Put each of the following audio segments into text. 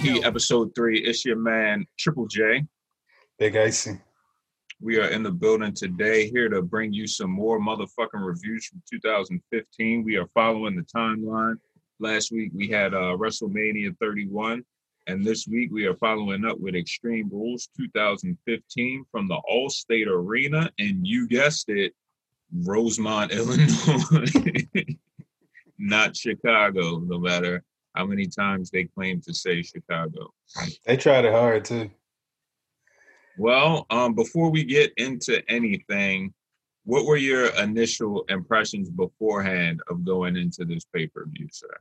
Heat episode three. It's your man Triple J. Big Icy. We are in the building today, here to bring you some more motherfucking reviews from 2015. We are following the timeline. Last week we had uh, WrestleMania 31, and this week we are following up with Extreme Rules 2015 from the Allstate Arena, and you guessed it, Rosemont, Illinois, not Chicago. No matter how many times they claim to say Chicago. They tried it hard too. Well, um, before we get into anything, what were your initial impressions beforehand of going into this pay per view, sir?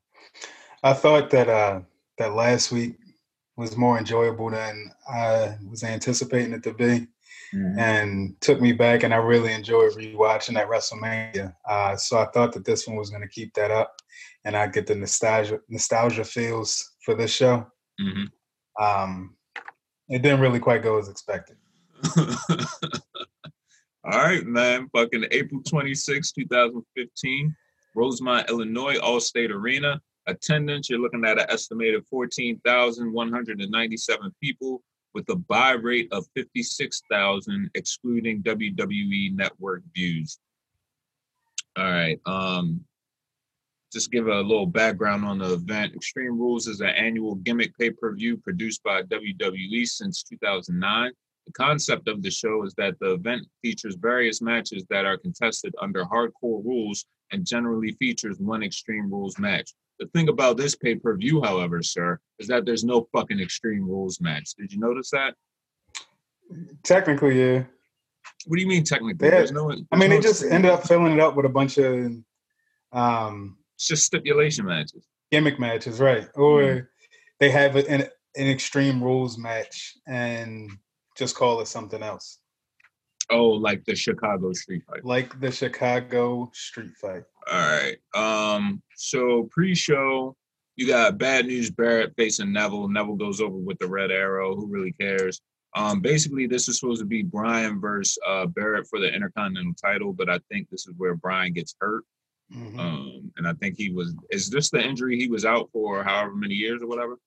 I thought that uh, that last week was more enjoyable than I was anticipating it to be, mm-hmm. and took me back. And I really enjoyed rewatching that WrestleMania. Uh, so I thought that this one was going to keep that up, and I get the nostalgia nostalgia feels for this show. Mm-hmm. Um, it didn't really quite go as expected. All right, man. Fucking April 26, 2015, Rosemont, Illinois, Allstate Arena. Attendance, you're looking at an estimated 14,197 people with a buy rate of 56,000, excluding WWE network views. All right. Um, just give a little background on the event. Extreme Rules is an annual gimmick pay per view produced by WWE since 2009. The concept of the show is that the event features various matches that are contested under hardcore rules and generally features one Extreme Rules match. The thing about this pay per view, however, sir, is that there's no fucking Extreme Rules match. Did you notice that? Technically, yeah. What do you mean technically? Had, no, I mean, no they just ended up filling it up with a bunch of um, it's just stipulation matches. Gimmick matches, right? Or mm-hmm. they have an, an extreme rules match and just call it something else. Oh, like the Chicago street fight. Like the Chicago street fight. All right. Um, so pre-show, you got Bad News Barrett facing Neville. Neville goes over with the red arrow. Who really cares? Um, basically, this is supposed to be Bryan versus uh, Barrett for the Intercontinental title, but I think this is where Bryan gets hurt. Mm-hmm. Um, and I think he was. Is this the injury he was out for however many years or whatever?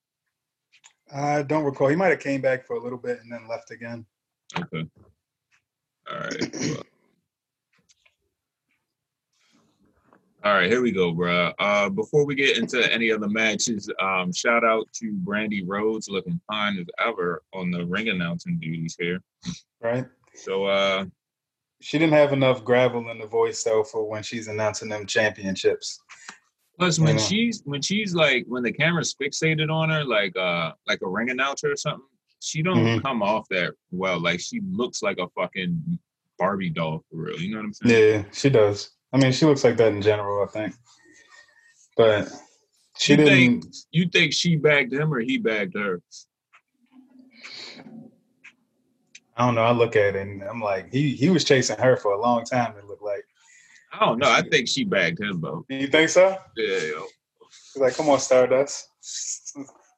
I don't recall. He might have came back for a little bit and then left again. Okay. All right. All right, here we go, bro. Uh, before we get into any of the matches, um, shout out to Brandi Rhodes, looking fine as ever on the ring announcing duties here. Right. So, uh, she didn't have enough gravel in the voice though for when she's announcing them championships. Plus, when yeah. she's when she's like when the camera's fixated on her, like uh like a ring announcer or something, she don't mm-hmm. come off that well. Like she looks like a fucking Barbie doll for real. You know what I'm saying? Yeah, she does. I mean, she looks like that in general, I think. But she you didn't. Think, you think she bagged him or he bagged her? I don't know. I look at it and I'm like, he he was chasing her for a long time. It looked like. I don't know. I think she bagged him, bro. You think so? Yeah, yo. Like, come on, Stardust.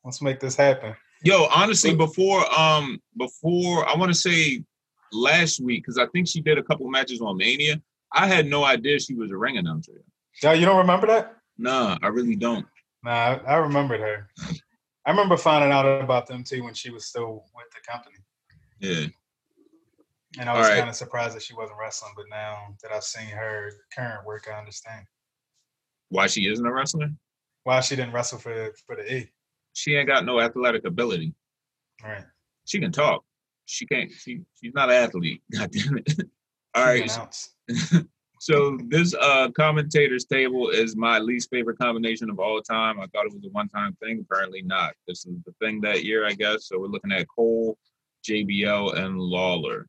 Let's make this happen. Yo, honestly, before um before I want to say last week because I think she did a couple matches on Mania. I had no idea she was a ring announcer. Yeah, you don't remember that? Nah, I really don't. Nah, I, I remembered her. I remember finding out about them too when she was still with the company. Yeah. And I was right. kind of surprised that she wasn't wrestling, but now that I've seen her current work, I understand why she isn't a wrestler. Why she didn't wrestle for for the E? She ain't got no athletic ability. Right. She can talk. She can't. She she's not an athlete. God damn it. All right. so this uh commentators table is my least favorite combination of all time. I thought it was a one-time thing. Apparently not. This is the thing that year, I guess. So we're looking at Cole, JBL, and Lawler.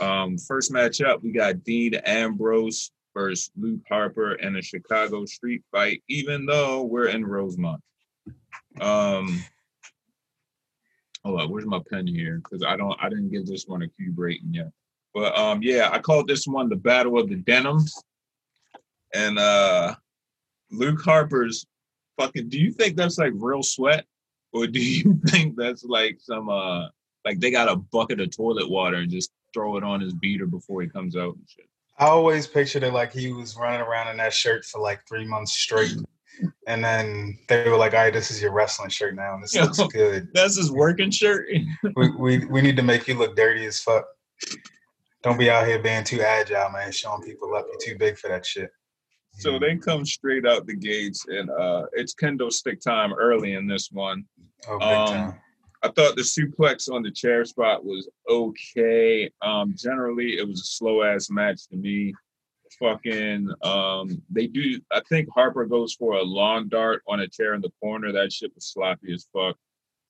Um, first match up, we got Dean Ambrose versus Luke Harper in a Chicago street fight, even though we're in Rosemont. Um, hold on, where's my pen here? Because I don't, I didn't give this one a cube rating yet. But um, yeah, I called this one the Battle of the Denims, and uh, Luke Harper's fucking. Do you think that's like real sweat, or do you think that's like some uh, like they got a bucket of toilet water and just throw it on his beater before he comes out and shit. I always pictured it like he was running around in that shirt for like three months straight. And then they were like, "All right, this is your wrestling shirt now, and this Yo, looks good." That's his working shirt. we, we we need to make you look dirty as fuck. Don't be out here being too agile, man. Showing people up, you're too big for that shit. So they come straight out the gates, and uh it's kendo stick time early in this one. Oh, big um, time. I thought the suplex on the chair spot was okay. Um, generally, it was a slow ass match to me. Fucking, um, they do. I think Harper goes for a lawn dart on a chair in the corner. That shit was sloppy as fuck.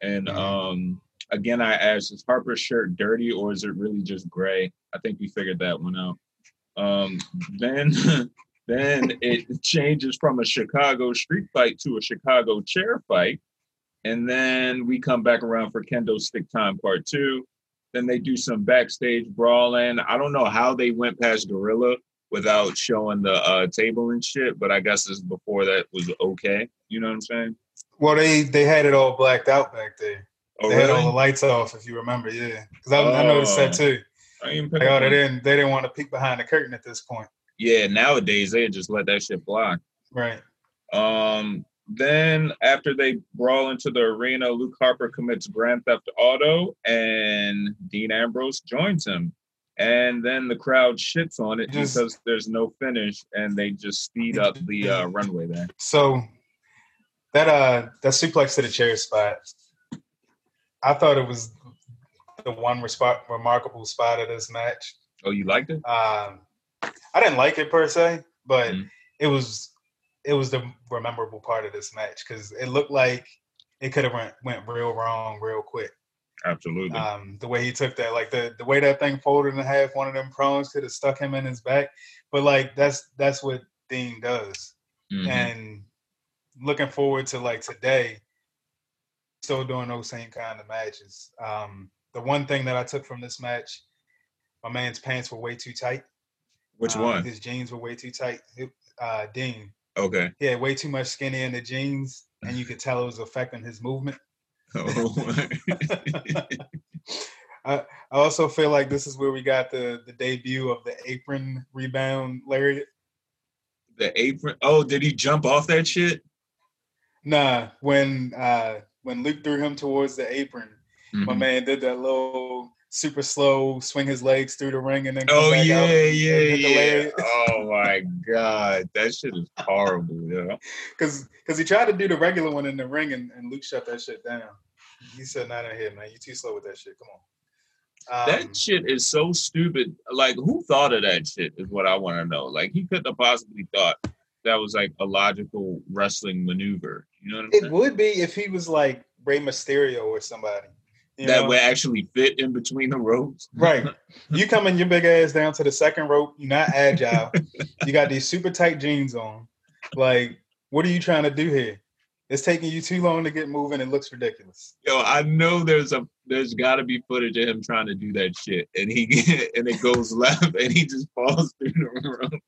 And mm-hmm. um, again, I asked, is Harper's shirt dirty or is it really just gray? I think we figured that one out. Um, then, then it changes from a Chicago street fight to a Chicago chair fight and then we come back around for Kendo Stick Time Part Two. Then they do some backstage brawling. I don't know how they went past Gorilla without showing the uh, table and shit, but I guess this before that was okay. You know what I'm saying? Well, they they had it all blacked out back there. Oh, they really? had all the lights off, if you remember. Yeah, because I, oh, I, noticed that too. I like, oh, they didn't they didn't want to peek behind the curtain at this point. Yeah, nowadays they just let that shit fly. Right. Um, then, after they brawl into the arena, Luke Harper commits Grand Theft Auto, and Dean Ambrose joins him. And then the crowd shits on it just, because there's no finish, and they just speed up the uh, runway there. So that uh that suplex to the chair spot, I thought it was the one resp- remarkable spot of this match. Oh, you liked it? Um, I didn't like it per se, but mm-hmm. it was it was the memorable part of this match because it looked like it could have went, went real wrong real quick. Absolutely. Um, the way he took that, like the the way that thing folded in half, one of them prongs could have stuck him in his back. But like that's that's what Dean does. Mm-hmm. And looking forward to like today, still doing those same kind of matches. Um, the one thing that I took from this match, my man's pants were way too tight. Which um, one? His jeans were way too tight. Uh, Dean. Okay. He had way too much skinny in the jeans, and you could tell it was affecting his movement. Oh. I, I also feel like this is where we got the the debut of the apron rebound lariat. The apron. Oh, did he jump off that shit? Nah. When uh when Luke threw him towards the apron, mm-hmm. my man did that little super slow, swing his legs through the ring, and then oh yeah, yeah, yeah. oh my god, that shit is horrible, yeah. Because because he tried to do the regular one in the ring, and, and Luke shut that shit down. He said, "Not in here, man. You too slow with that shit. Come on." Um, that shit is so stupid. Like, who thought of that shit? Is what I want to know. Like, he couldn't have possibly thought that was like a logical wrestling maneuver. You know what I'm it saying? It would be if he was like Rey Mysterio or somebody. You that know? would actually fit in between the ropes. Right. You coming your big ass down to the second rope. You're not agile. you got these super tight jeans on. Like, what are you trying to do here? It's taking you too long to get moving. It looks ridiculous. Yo, I know there's a there's got to be footage of him trying to do that shit, and he and it goes left, and he just falls through the rope.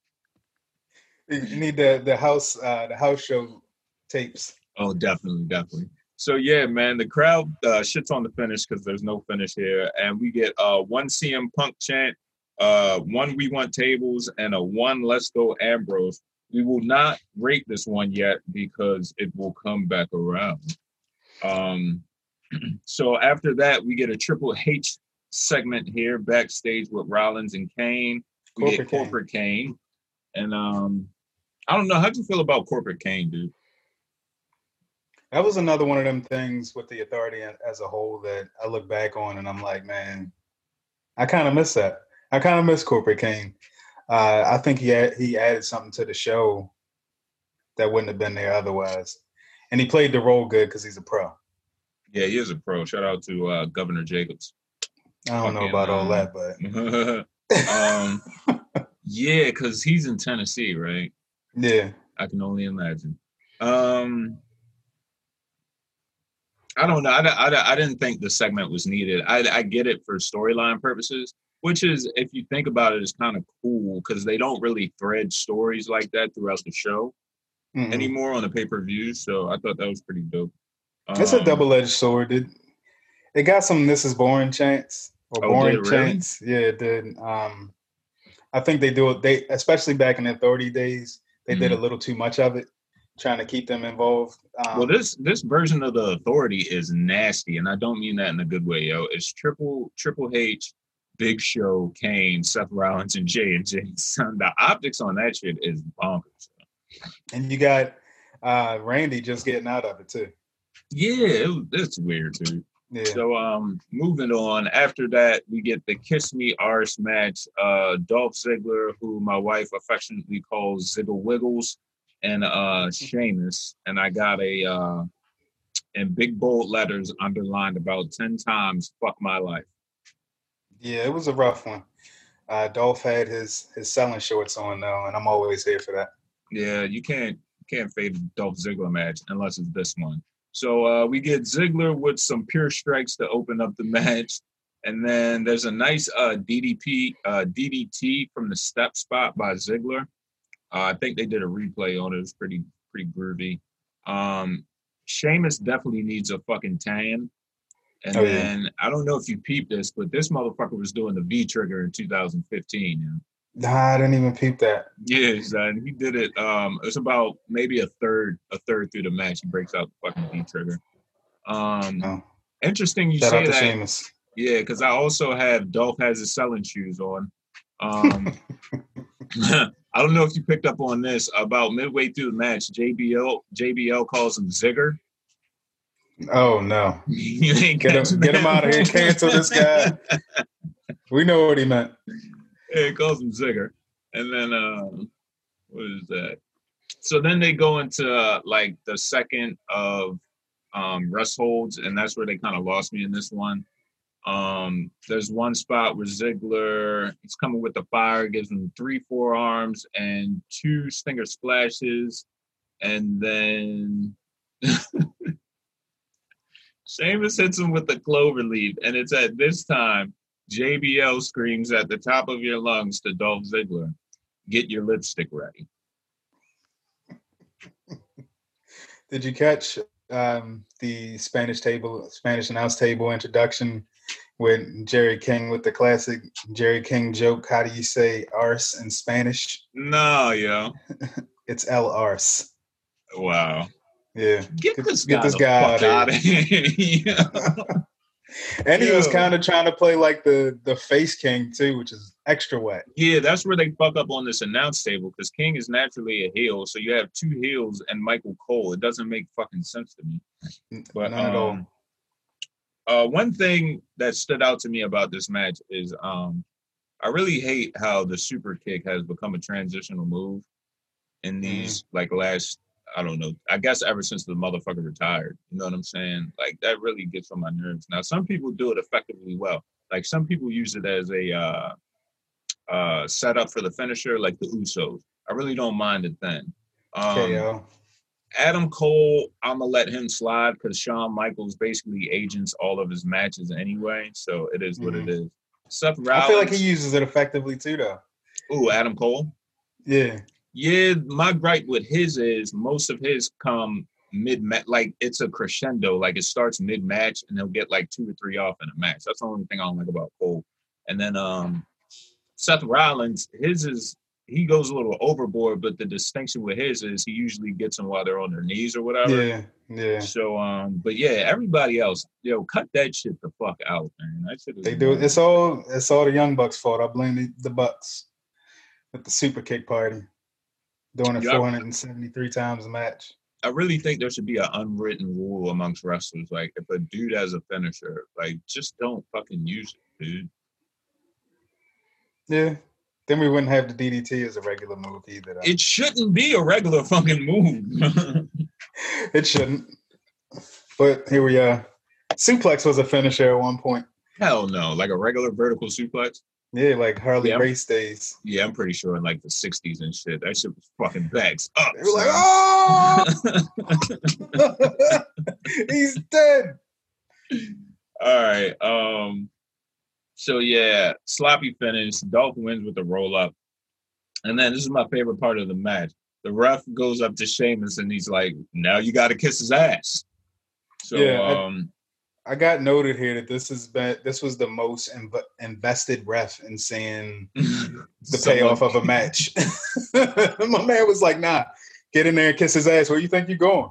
You need the the house uh, the house show tapes. Oh, definitely, definitely. So yeah, man, the crowd uh, shits on the finish because there's no finish here, and we get uh, one CM Punk chant, uh, one We Want Tables, and a one Let's Go Ambrose. We will not rate this one yet because it will come back around. Um, so after that, we get a Triple H segment here backstage with Rollins and Kane. We corporate get Corporate Kane. Kane. and um, I don't know how'd you feel about Corporate Kane, dude that was another one of them things with the authority as a whole that I look back on and I'm like, man, I kind of miss that. I kind of miss Corporate Kane. Uh, I think he had, he added something to the show that wouldn't have been there otherwise, and he played the role good because he's a pro. Yeah, he is a pro. Shout out to uh, Governor Jacobs. I don't know about all that, but um, yeah, because he's in Tennessee, right? Yeah, I can only imagine. Um, I don't know. I, I, I didn't think the segment was needed. I, I get it for storyline purposes, which is, if you think about it, is kind of cool because they don't really thread stories like that throughout the show mm-hmm. anymore on the pay per view. So I thought that was pretty dope. Um, it's a um, double edged sword. It, it got some "This is boring" chance or oh, boring really? chants. Yeah, it did. Um, I think they do it. They especially back in the authority days, they mm-hmm. did a mm-hmm. little too much of it trying to keep them involved. Um, well, this this version of the Authority is nasty, and I don't mean that in a good way, yo. It's triple Triple H, Big Show, Kane, Seth Rollins, and J and J. The optics on that shit is bonkers. And you got uh Randy just getting out of it too. Yeah, it, it's weird too. Yeah. So um moving on. After that, we get the Kiss Me Arse match. Uh Dolph Ziggler, who my wife affectionately calls Ziggle Wiggles, and uh Sheamus. And I got a uh in big bold letters underlined about 10 times, fuck my life. Yeah, it was a rough one. Uh Dolph had his his selling shorts on though, and I'm always here for that. Yeah, you can't can't fade Dolph Ziggler match unless it's this one. So uh, we get Ziggler with some pure strikes to open up the match. And then there's a nice uh, DDP, uh, DDT from the step spot by Ziggler. Uh, I think they did a replay on it. It was pretty, pretty groovy. Um, Sheamus definitely needs a fucking tan. And oh, then yeah. I don't know if you peeped this, but this motherfucker was doing the V trigger in 2015. Nah, I didn't even peep that. Yeah, and he did it. Um, it's about maybe a third, a third through the match. He breaks out the fucking D trigger. Um, oh. interesting you Shout say that. Sheamus. Yeah, because I also have Dolph has his selling shoes on. Um, I don't know if you picked up on this. About midway through the match, JBL JBL calls him Zigger. Oh no! you ain't get him, get him out of here! Cancel this guy. we know what he meant it calls him Zigger. And then uh, what is that? So then they go into uh, like the second of um, rest holds, and that's where they kind of lost me in this one. Um, there's one spot where Ziggler he's coming with the fire, gives him three forearms and two stinger splashes, and then Sheamus hits him with the clover leaf, and it's at this time JBL screams at the top of your lungs to Dolph Ziggler, get your lipstick ready. Did you catch um, the Spanish table, Spanish announce table introduction with Jerry King with the classic Jerry King joke? How do you say arse in Spanish? No, yo. it's El Arse. Wow. Yeah. Get, get this guy, get this guy out, out of here. and he was kind of trying to play like the the face king too, which is extra wet. Yeah, that's where they fuck up on this announce table because King is naturally a heel, so you have two heels and Michael Cole. It doesn't make fucking sense to me. But None um, at all. Um, uh, one thing that stood out to me about this match is um, I really hate how the super kick has become a transitional move in mm-hmm. these mm. like last I don't know. I guess ever since the motherfucker retired, you know what I'm saying? Like that really gets on my nerves. Now, some people do it effectively well. Like some people use it as a uh, uh, setup for the finisher, like the Usos. I really don't mind it then. Um, Adam Cole, I'm gonna let him slide because Shawn Michaels basically agents all of his matches anyway, so it is what mm-hmm. it is. Seth Rollins, I feel like he uses it effectively too, though. Ooh, Adam Cole. Yeah. Yeah, my gripe with his is most of his come mid match, like it's a crescendo. Like it starts mid match and they'll get like two or three off in a match. That's the only thing I don't like about Cole. And then um Seth Rollins, his is he goes a little overboard, but the distinction with his is he usually gets them while they're on their knees or whatever. Yeah, yeah. So, um, but yeah, everybody else, yo, cut that shit the fuck out, man. That shit they do. It's all it's all the young bucks' fault. I blame the, the Bucks at the super kick party doing it yep. 473 times a match. I really think there should be an unwritten rule amongst wrestlers. Like, if a dude has a finisher, like, just don't fucking use it, dude. Yeah. Then we wouldn't have the DDT as a regular move either. It shouldn't be a regular fucking move. it shouldn't. But here we are. Suplex was a finisher at one point. Hell no. Like a regular vertical suplex? Yeah, like Harley yeah, race days. Yeah, I'm pretty sure in like the '60s and shit. That shit was fucking backs up. They were like, "Oh, he's dead." All right. Um. So yeah, sloppy finish. Dolph wins with a roll up, and then this is my favorite part of the match. The ref goes up to Sheamus and he's like, "Now you got to kiss his ass." So yeah, um, I got noted here that this has been this was the most inv- invested ref in seeing the payoff of a match. My man was like, "Nah, get in there and kiss his ass. Where you think you're going?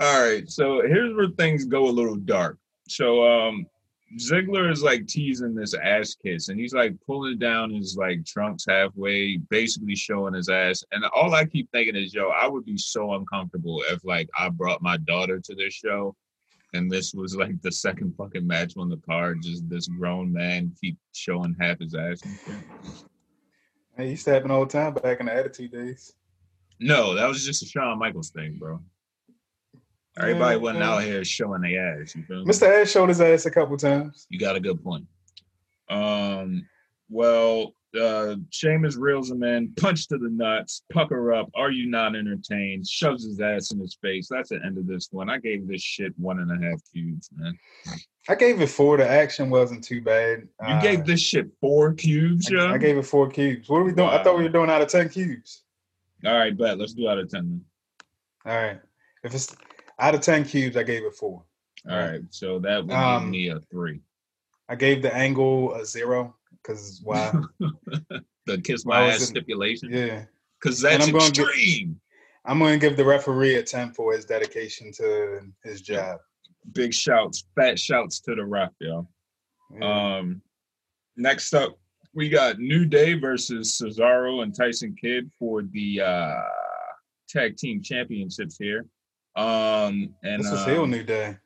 All right, so here's where things go a little dark. So um Ziggler is like teasing this ass kiss, and he's like pulling down his like trunks halfway, basically showing his ass. And all I keep thinking is, yo, I would be so uncomfortable if like I brought my daughter to this show, and this was like the second fucking match on the card. Just this grown man keep showing half his ass. Hey, used to happen all the time back in the Attitude days. No, that was just a Shawn Michaels thing, bro. Everybody yeah, wasn't yeah. out here showing their ass. You feel me? Mr. Ass showed his ass a couple times. You got a good point. Um, well, uh, Sheamus reels him in, punch to the nuts, pucker up. Are you not entertained? Shoves his ass in his face. That's the end of this one. I gave this shit one and a half cubes, man. I gave it four. The action wasn't too bad. You uh, gave this shit four cubes, yeah? I gave it four cubes. What are we doing? Wow. I thought we were doing out of ten cubes. All right, bet. Let's do out of ten then. All right. If it's out of ten cubes, I gave it four. All right, so that would um, give me a three. I gave the angle a zero because why? the kiss my ass stipulation. Yeah, because that's I'm extreme. Give, I'm going to give the referee a ten for his dedication to his job. Big shouts, fat shouts to the ref, yo. Yeah. Um, next up, we got New Day versus Cesaro and Tyson Kidd for the uh, tag team championships here. Um, and this is um, heel New Day.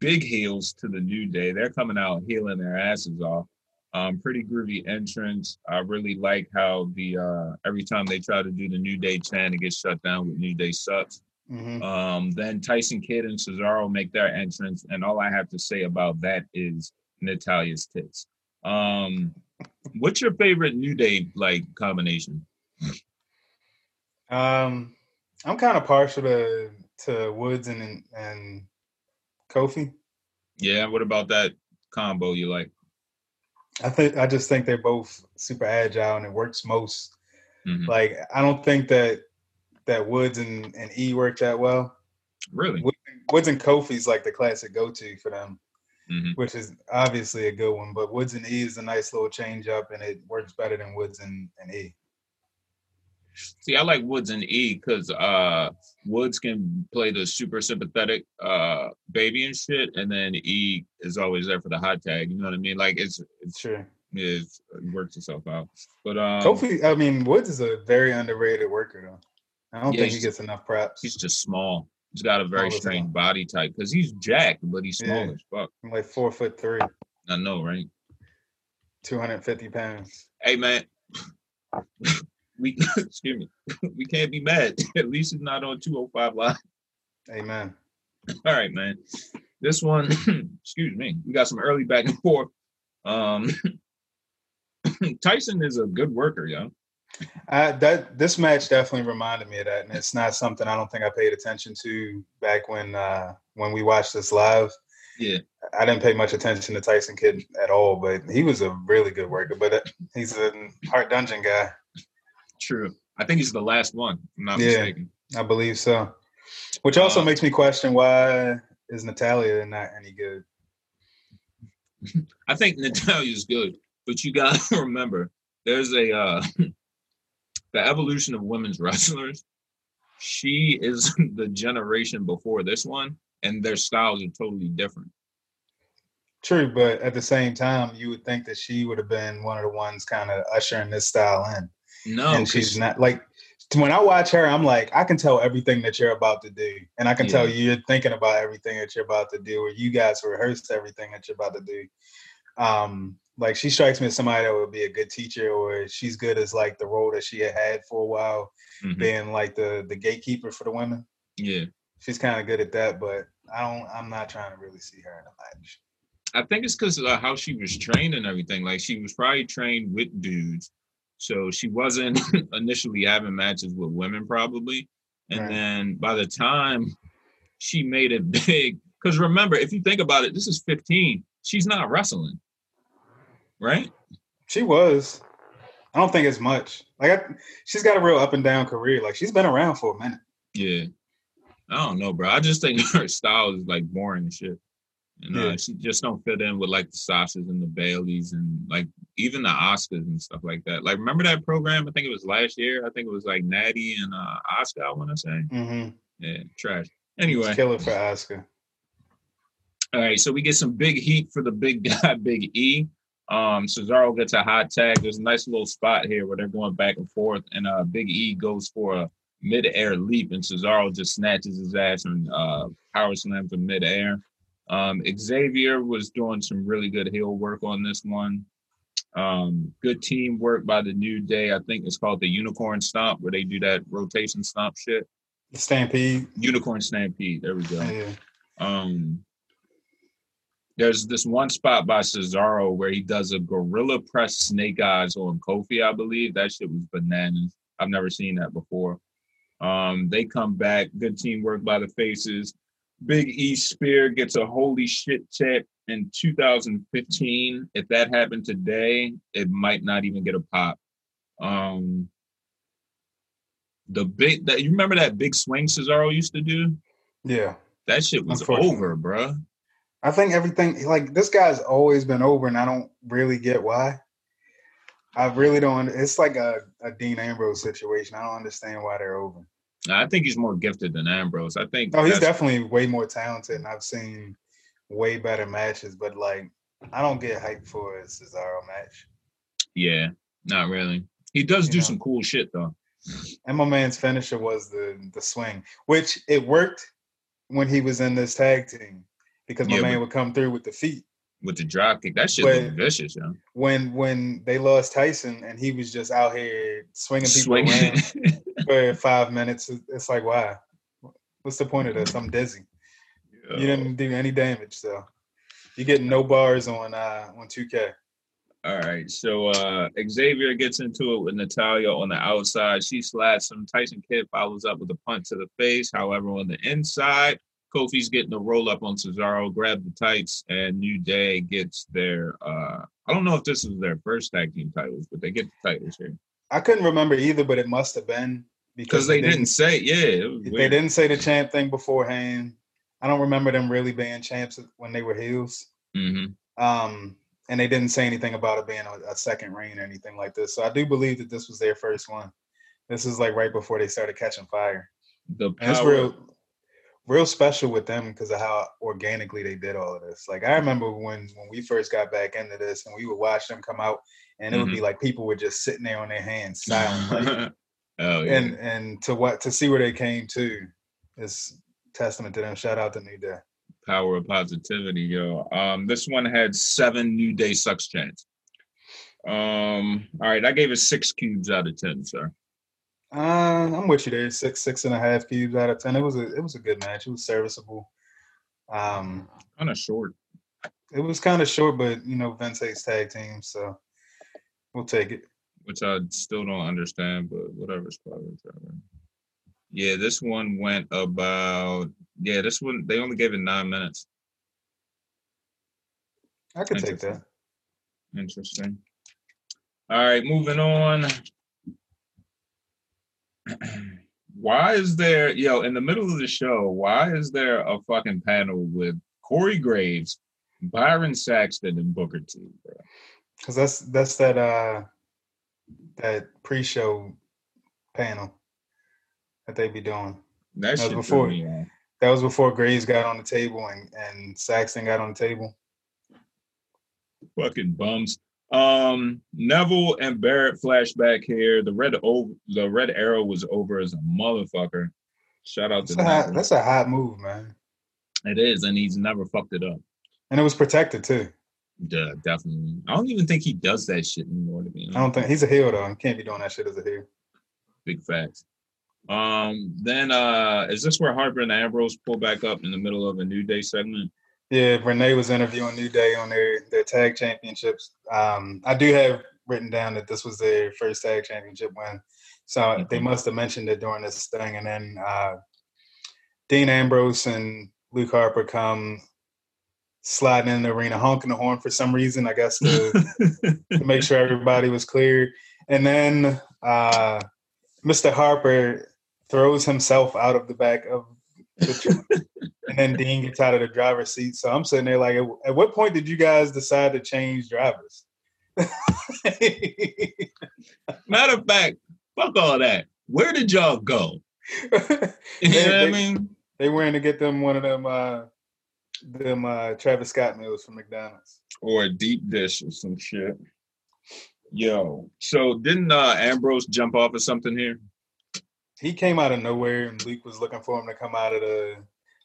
Big heels to the New Day. They're coming out healing their asses off. Um, pretty groovy entrance. I really like how the uh, every time they try to do the New Day chant, it gets shut down with New Day sucks. Mm-hmm. Um, then Tyson Kidd and Cesaro make their entrance, and all I have to say about that is Natalya's tits. Um, what's your favorite New Day like combination? Um, I'm kind of partial to to Woods and and Kofi. Yeah, what about that combo you like? I think I just think they're both super agile and it works most. Mm-hmm. Like I don't think that that Woods and, and E work that well. Really? Woods and Kofi's like the classic go to for them, mm-hmm. which is obviously a good one. But Woods and E is a nice little change up and it works better than Woods and, and E. See, I like Woods and E because uh, Woods can play the super sympathetic uh, baby and shit, and then E is always there for the hot tag. You know what I mean? Like it's it's sure it's, it works itself out. But um, Kofi, I mean, Woods is a very underrated worker though. I don't yeah, think he gets enough props. He's just small. He's got a very strange body type because he's jacked, but he's small yeah. as fuck. I'm like four foot three. I know, right? Two hundred fifty pounds. Hey man, we excuse me, we can't be mad. At least it's not on 205 live. Amen. All right, man. This one, excuse me, we got some early back and forth. Um Tyson is a good worker, yo. Uh, that this match definitely reminded me of that, and it's not something I don't think I paid attention to back when uh, when we watched this live. Yeah, I didn't pay much attention to Tyson Kidd at all, but he was a really good worker. But uh, he's a Hart Dungeon guy. True. I think he's the last one. I'm not yeah, mistaken. I believe so. Which also uh, makes me question why is Natalya not any good? I think Natalya's good, but you got to remember there's a uh, the evolution of women's wrestlers. She is the generation before this one, and their styles are totally different. True, but at the same time, you would think that she would have been one of the ones kind of ushering this style in. No, and she's not like when I watch her, I'm like, I can tell everything that you're about to do, and I can yeah. tell you're thinking about everything that you're about to do, or you guys rehearsed everything that you're about to do. Um, like she strikes me as somebody that would be a good teacher, or she's good as like the role that she had had for a while, mm-hmm. being like the the gatekeeper for the women. Yeah, she's kind of good at that, but I don't. I'm not trying to really see her in a match. I think it's because of how she was trained and everything. Like she was probably trained with dudes so she wasn't initially having matches with women, probably. And right. then by the time she made it big, because remember, if you think about it, this is 15. She's not wrestling, right? She was. I don't think it's much. Like I, she's got a real up and down career. Like she's been around for a minute. Yeah. I don't know, bro. I just think her style is like boring and shit. And uh, she just don't fit in with like the Sashas and the Bayleys and like even the Oscars and stuff like that. Like, remember that program? I think it was last year. I think it was like Natty and uh, Asuka. I want to say. Mm-hmm. Yeah, trash. Anyway, killer for Oscar. All right, so we get some big heat for the big guy, Big E. Um, Cesaro gets a hot tag. There's a nice little spot here where they're going back and forth, and uh, Big E goes for a mid-air leap, and Cesaro just snatches his ass and uh, power slams him mid-air. Um, Xavier was doing some really good heel work on this one. Um, good teamwork by the New Day. I think it's called the Unicorn Stomp, where they do that rotation stomp shit. Stampede. Unicorn Stampede. There we go. Yeah. Um, there's this one spot by Cesaro where he does a gorilla press snake eyes on Kofi, I believe. That shit was bananas. I've never seen that before. Um, they come back. Good teamwork by the faces. Big E Spear gets a holy shit check in 2015. If that happened today, it might not even get a pop. Um, the big that you remember that big swing Cesaro used to do? Yeah. That shit was over, bro. I think everything like this guy's always been over, and I don't really get why. I really don't. It's like a, a Dean Ambrose situation. I don't understand why they're over. I think he's more gifted than Ambrose. I think. Oh, he's definitely way more talented, and I've seen way better matches. But like, I don't get hyped for a Cesaro match. Yeah, not really. He does you do know? some cool shit though. And my man's finisher was the the swing, which it worked when he was in this tag team because my yeah, man would come through with the feet. With the drop kick, that shit was vicious, yo. When when they lost Tyson and he was just out here swinging people swinging. around for five minutes, it's like why? What's the point of this? I'm dizzy. Yo. You didn't do any damage, so you get no bars on uh on 2K. All right, so uh Xavier gets into it with Natalya on the outside. She slaps him. Tyson Kidd follows up with a punch to the face. However, on the inside, Kofi's getting a roll up on Cesaro, grab the tights, and New Day gets their. uh I don't know if this is their first tag team titles, but they get the titles here. I couldn't remember either, but it must have been because they, they didn't, didn't, say. Yeah, they didn't say the champ thing beforehand. I don't remember them really being champs when they were heels. Mm-hmm. Um, and they didn't say anything about it being a, a, second reign or anything like this. So I do believe that this was their first one. This is like right before they started catching fire. The power, real, special with them because of how organically they did all of this. Like I remember when when we first got back into this and we would watch them come out, and it mm-hmm. would be mm-hmm. like people were just sitting there on their hands silent. oh, yeah. And and to what to see where they came to is testament to them. Shout out to New Day power of positivity, yo. Um, this one had seven New Day sucks chance. Um, all right, I gave it six cubes out of ten, sir. Uh, I'm with you there. Six, six and a half cubes out of ten. It was a, it was a good match. It was serviceable. Um, kind of short. It was kind of short, but you know, Vince hates tag teams, so we'll take it. Which I still don't understand, but whatever's clever. Yeah, this one went about yeah, this one they only gave it nine minutes. I could take that. Interesting. All right, moving on. Why is there, yo, in the middle of the show, why is there a fucking panel with Corey Graves, Byron Saxton, and Booker T, bro? Because that's that's that uh that pre-show panel that they be doing. That, that before. Me, that was before Graves got on the table and, and Saxton got on the table. Fucking bums. Um, Neville and Barrett flashback here. The red o- the red arrow was over as a motherfucker. Shout out that's to a hot, that's a hot move, man. It is, and he's never fucked it up. And it was protected too. Yeah, definitely. I don't even think he does that shit anymore. To be honest. I don't think he's a heel though. He can't be doing that shit as a heel. Big facts. Um, then uh is this where Harper and Ambrose pull back up in the middle of a New Day segment? Yeah, Renee was interviewing New Day on their their tag championships. Um, I do have written down that this was their first tag championship win, so mm-hmm. they must have mentioned it during this thing. And then uh, Dean Ambrose and Luke Harper come sliding in the arena, honking the horn for some reason. I guess to, to make sure everybody was clear. And then uh, Mr. Harper throws himself out of the back of and then Dean gets out of the driver's seat. So I'm sitting there like, at, at what point did you guys decide to change drivers? Matter of fact, fuck all that. Where did y'all go? you they, know what I mean? They went to get them one of them uh them uh Travis Scott meals from McDonald's. Or a deep dish or some shit. Yo, so didn't uh Ambrose jump off of something here? He came out of nowhere and Luke was looking for him to come out of the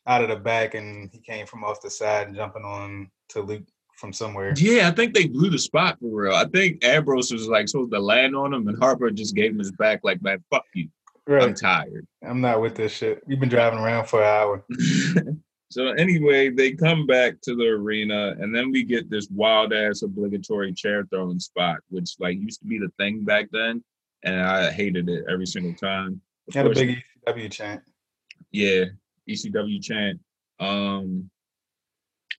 out of the back and he came from off the side and jumping on to Luke from somewhere. Yeah, I think they blew the spot for real. I think Ambrose was like supposed to land on him and Harper just gave him his back like, man, fuck you. Right. I'm tired. I'm not with this shit. We've been driving around for an hour. so anyway, they come back to the arena, and then we get this wild ass obligatory chair throwing spot, which like used to be the thing back then, and I hated it every single time. Of Had course, a big ECW chant. Yeah, ECW chant. Um,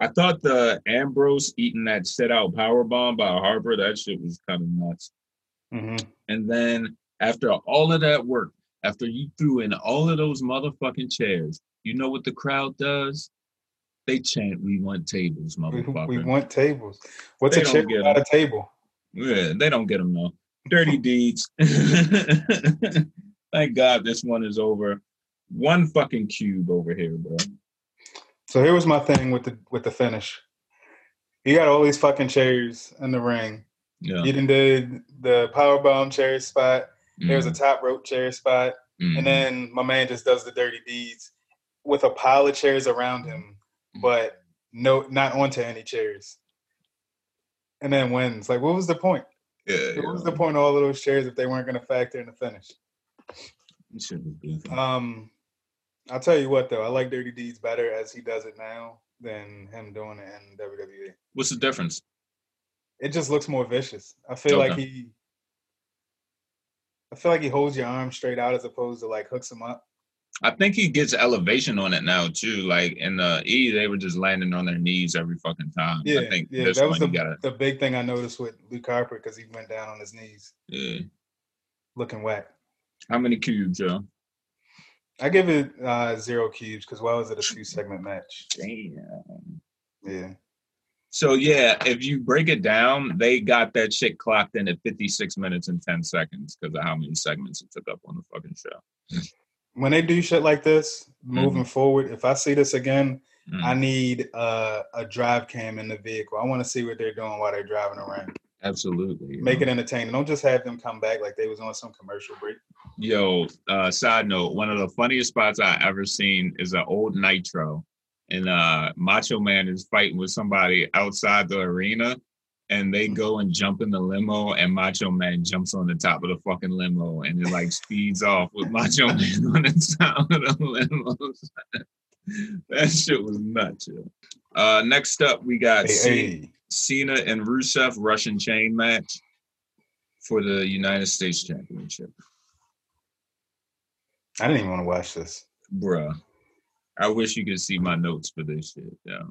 I thought the Ambrose eating that set out power bomb by Harper, that shit was kind of nuts. Mm-hmm. And then after all of that work, after you threw in all of those motherfucking chairs, you know what the crowd does? They chant, "We want tables, motherfucker." We, we want tables. What's they a chair without a table? Yeah, they don't get them though. Dirty deeds. Thank God this one is over. One fucking cube over here, bro. So here was my thing with the with the finish. He got all these fucking chairs in the ring. Yeah. You did the power bomb chair spot. Mm-hmm. There's a top rope chair spot, mm-hmm. and then my man just does the dirty deeds with a pile of chairs around him, but no, not onto any chairs. And then wins. Like, what was the point? Yeah. What was the point of all of those chairs if they weren't going to factor in the finish? Um, I'll tell you what though, I like Dirty Deeds better as he does it now than him doing it in WWE. What's the difference? It just looks more vicious. I feel okay. like he I feel like he holds your arm straight out as opposed to like hooks him up. I think he gets elevation on it now too. Like in the E, they were just landing on their knees every fucking time. Yeah, I think yeah, that was the, gotta... the big thing I noticed with Luke Harper because he went down on his knees. Yeah, looking whack. How many cubes, Joe? I give it uh, zero cubes because why was it a two segment match? Damn. Yeah. So yeah, if you break it down, they got that shit clocked in at 56 minutes and 10 seconds because of how many segments it took up on the fucking show. When they do shit like this, moving mm-hmm. forward, if I see this again, mm-hmm. I need uh, a drive cam in the vehicle. I want to see what they're doing while they're driving around. Absolutely. Make it entertaining. Don't just have them come back like they was on some commercial break. Yo, uh, side note, one of the funniest spots I ever seen is an old Nitro and uh Macho Man is fighting with somebody outside the arena and they go and jump in the limo and Macho Man jumps on the top of the fucking limo and it like speeds off with Macho Man on the top of the limo. that shit was nuts. Yo. Uh next up we got hey, C- hey. Cena and Rusev Russian chain match for the United States Championship. I didn't even want to watch this. Bruh. I wish you could see my notes for this shit. Yeah.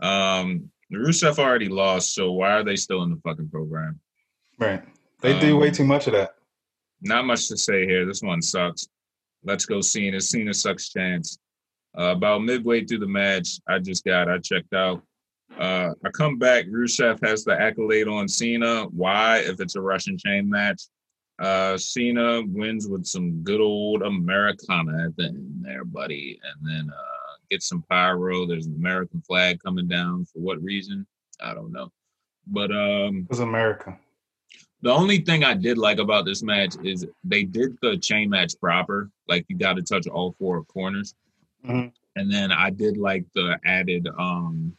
Um, Rusev already lost, so why are they still in the fucking program? Right. They um, do way too much of that. Not much to say here. This one sucks. Let's go Cena. Cena sucks chance. Uh, about midway through the match, I just got, I checked out. Uh, I come back. Rusev has the accolade on Cena. Why? If it's a Russian chain match, uh, Cena wins with some good old Americana at the end there, buddy. And then uh, get some pyro. There's an American flag coming down. For what reason? I don't know. But um it was America. The only thing I did like about this match is they did the chain match proper. Like you got to touch all four corners. Mm-hmm. And then I did like the added um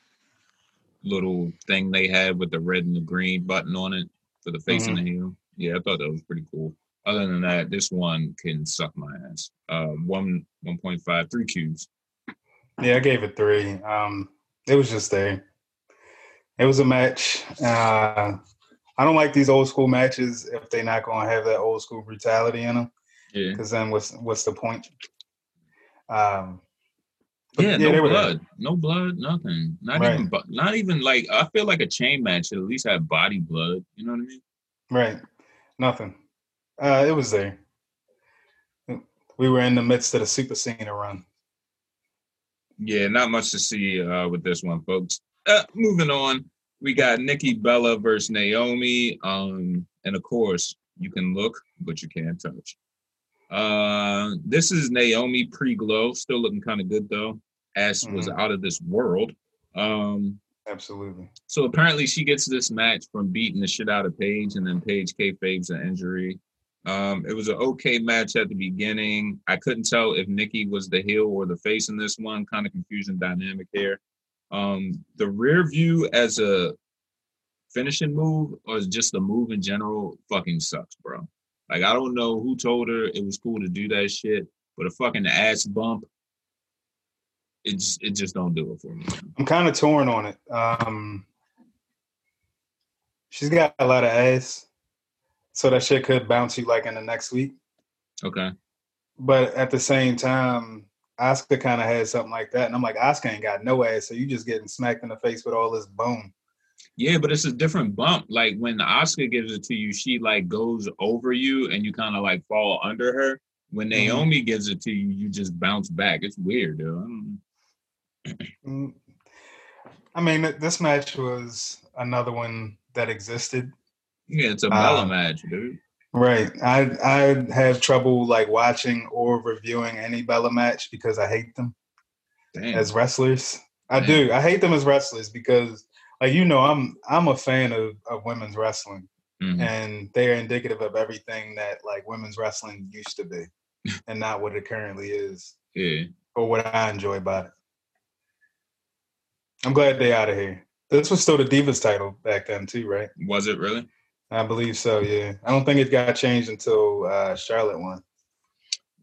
little thing they had with the red and the green button on it for the face mm-hmm. and the heel. Yeah, I thought that was pretty cool. Other than that, this one can suck my ass. Uh, one one point five, three cubes. Yeah, I gave it three. Um, it was just there. It was a match. Uh, I don't like these old school matches if they're not going to have that old school brutality in them. Yeah. Because then what's what's the point? Um, yeah, yeah, no blood, no blood, nothing. Not right. even, not even like I feel like a chain match should at least have body blood. You know what I mean? Right. Nothing. Uh, it was there. We were in the midst of the Super Cena run. Yeah, not much to see uh, with this one, folks. Uh, moving on, we got Nikki Bella versus Naomi. Um, and of course, you can look, but you can't touch. Uh, this is Naomi pre-glow, still looking kind of good though. Ass mm-hmm. was out of this world. Um, Absolutely. So apparently, she gets this match from beating the shit out of Paige, and then Paige kayfabes an injury. Um, it was an okay match at the beginning. I couldn't tell if Nikki was the heel or the face in this one. Kind of confusing dynamic here. Um, the rear view as a finishing move or just a move in general fucking sucks, bro. Like I don't know who told her it was cool to do that shit, but a fucking ass bump, it just it just don't do it for me. I'm kind of torn on it. Um, she's got a lot of ass, so that shit could bounce you like in the next week. Okay. But at the same time, Oscar kind of had something like that, and I'm like, Oscar ain't got no ass, so you just getting smacked in the face with all this bone. Yeah, but it's a different bump. Like when Oscar gives it to you, she like goes over you and you kind of like fall under her. When mm-hmm. Naomi mm-hmm. gives it to you, you just bounce back. It's weird, dude. Mm. I mean, this match was another one that existed. Yeah, it's a Bella um, match, dude. Right. I I have trouble like watching or reviewing any Bella match because I hate them Damn. as wrestlers. I Damn. do. I hate them as wrestlers because like you know i'm i'm a fan of, of women's wrestling mm-hmm. and they're indicative of everything that like women's wrestling used to be and not what it currently is yeah or what i enjoy about it i'm glad they're out of here this was still the divas title back then too right was it really i believe so yeah i don't think it got changed until uh charlotte won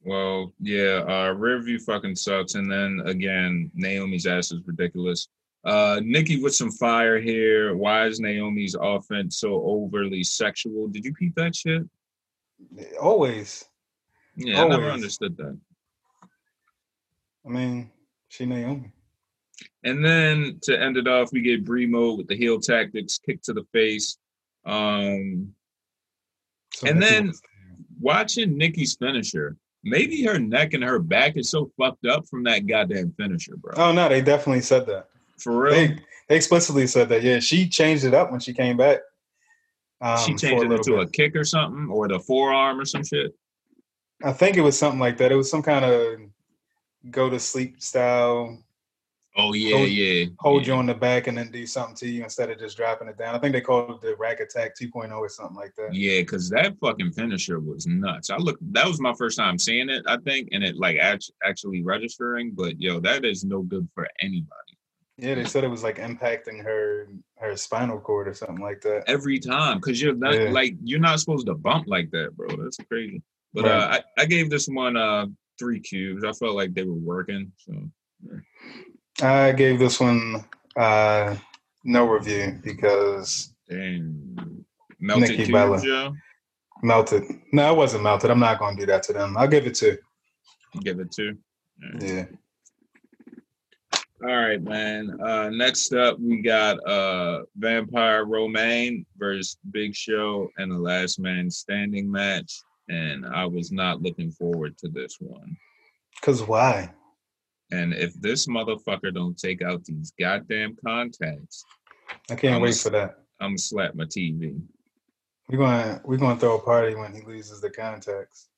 well, yeah, uh, rear view fucking sucks. And then again, Naomi's ass is ridiculous. Uh, Nikki with some fire here. Why is Naomi's offense so overly sexual? Did you peep that shit? Always. Yeah, Always. I never understood that. I mean, she Naomi. And then to end it off, we get Brie Mode with the heel tactics, kick to the face. Um, so and then watching Nikki's finisher, maybe her neck and her back is so fucked up from that goddamn finisher, bro. Oh no, they definitely said that. For real? They, they explicitly said that. Yeah, she changed it up when she came back. Um, she changed it into bit. a kick or something, or the forearm or some shit. I think it was something like that. It was some kind of go to sleep style. Oh yeah, hold, yeah. Hold yeah. you on the back and then do something to you instead of just dropping it down. I think they called it the rack attack 2.0 or something like that. Yeah, because that fucking finisher was nuts. I look, that was my first time seeing it, I think, and it like actually registering. But yo, that is no good for anybody. Yeah, they said it was like impacting her her spinal cord or something like that. Every time, because you're not yeah. like you're not supposed to bump like that, bro. That's crazy. But right. uh, I, I gave this one uh three cubes. I felt like they were working. So yeah. I gave this one uh no review because Dang. melted Nikki Bella. Joe? Melted. No, it wasn't melted. I'm not gonna do that to them. I'll give it two. Give it two. Yeah. All right, man. Uh, next up, we got uh, Vampire Romaine versus Big Show and the Last Man Standing match, and I was not looking forward to this one. Cause why? And if this motherfucker don't take out these goddamn contacts, I can't I'm wait a, for that. I'm gonna slap my TV. We're gonna we're gonna throw a party when he loses the contacts.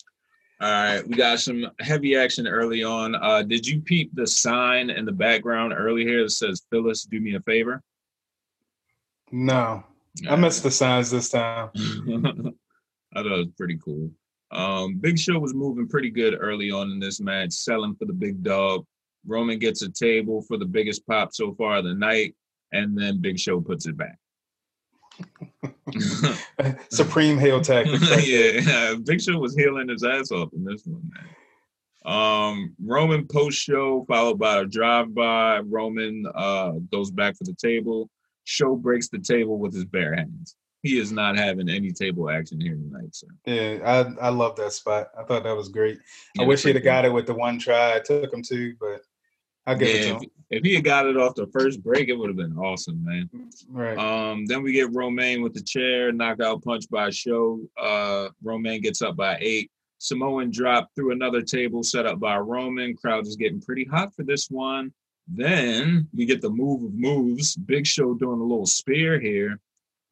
All right, we got some heavy action early on. Uh, did you peep the sign in the background early here that says "Phyllis, do me a favor"? No, I missed the signs this time. I thought it was pretty cool. Um, Big Show was moving pretty good early on in this match, selling for the big dog. Roman gets a table for the biggest pop so far of the night, and then Big Show puts it back. Supreme heel tactic. yeah, Big Show was heeling his ass off in this one, man. Um, Roman post show followed by a drive by. Roman uh, goes back for the table. Show breaks the table with his bare hands. He is not having any table action here tonight, sir. Yeah, I I love that spot. I thought that was great. Yeah, I wish he'd have got it with the one try. It took him two, but I give yeah, it. If, if he had got it off the first break, it would have been awesome, man. Right. Um, then we get Romaine with the chair, knockout punch by Show. Uh, Romaine gets up by eight. Samoan drop through another table set up by Roman. Crowd is getting pretty hot for this one. Then we get the move of moves. Big Show doing a little spear here.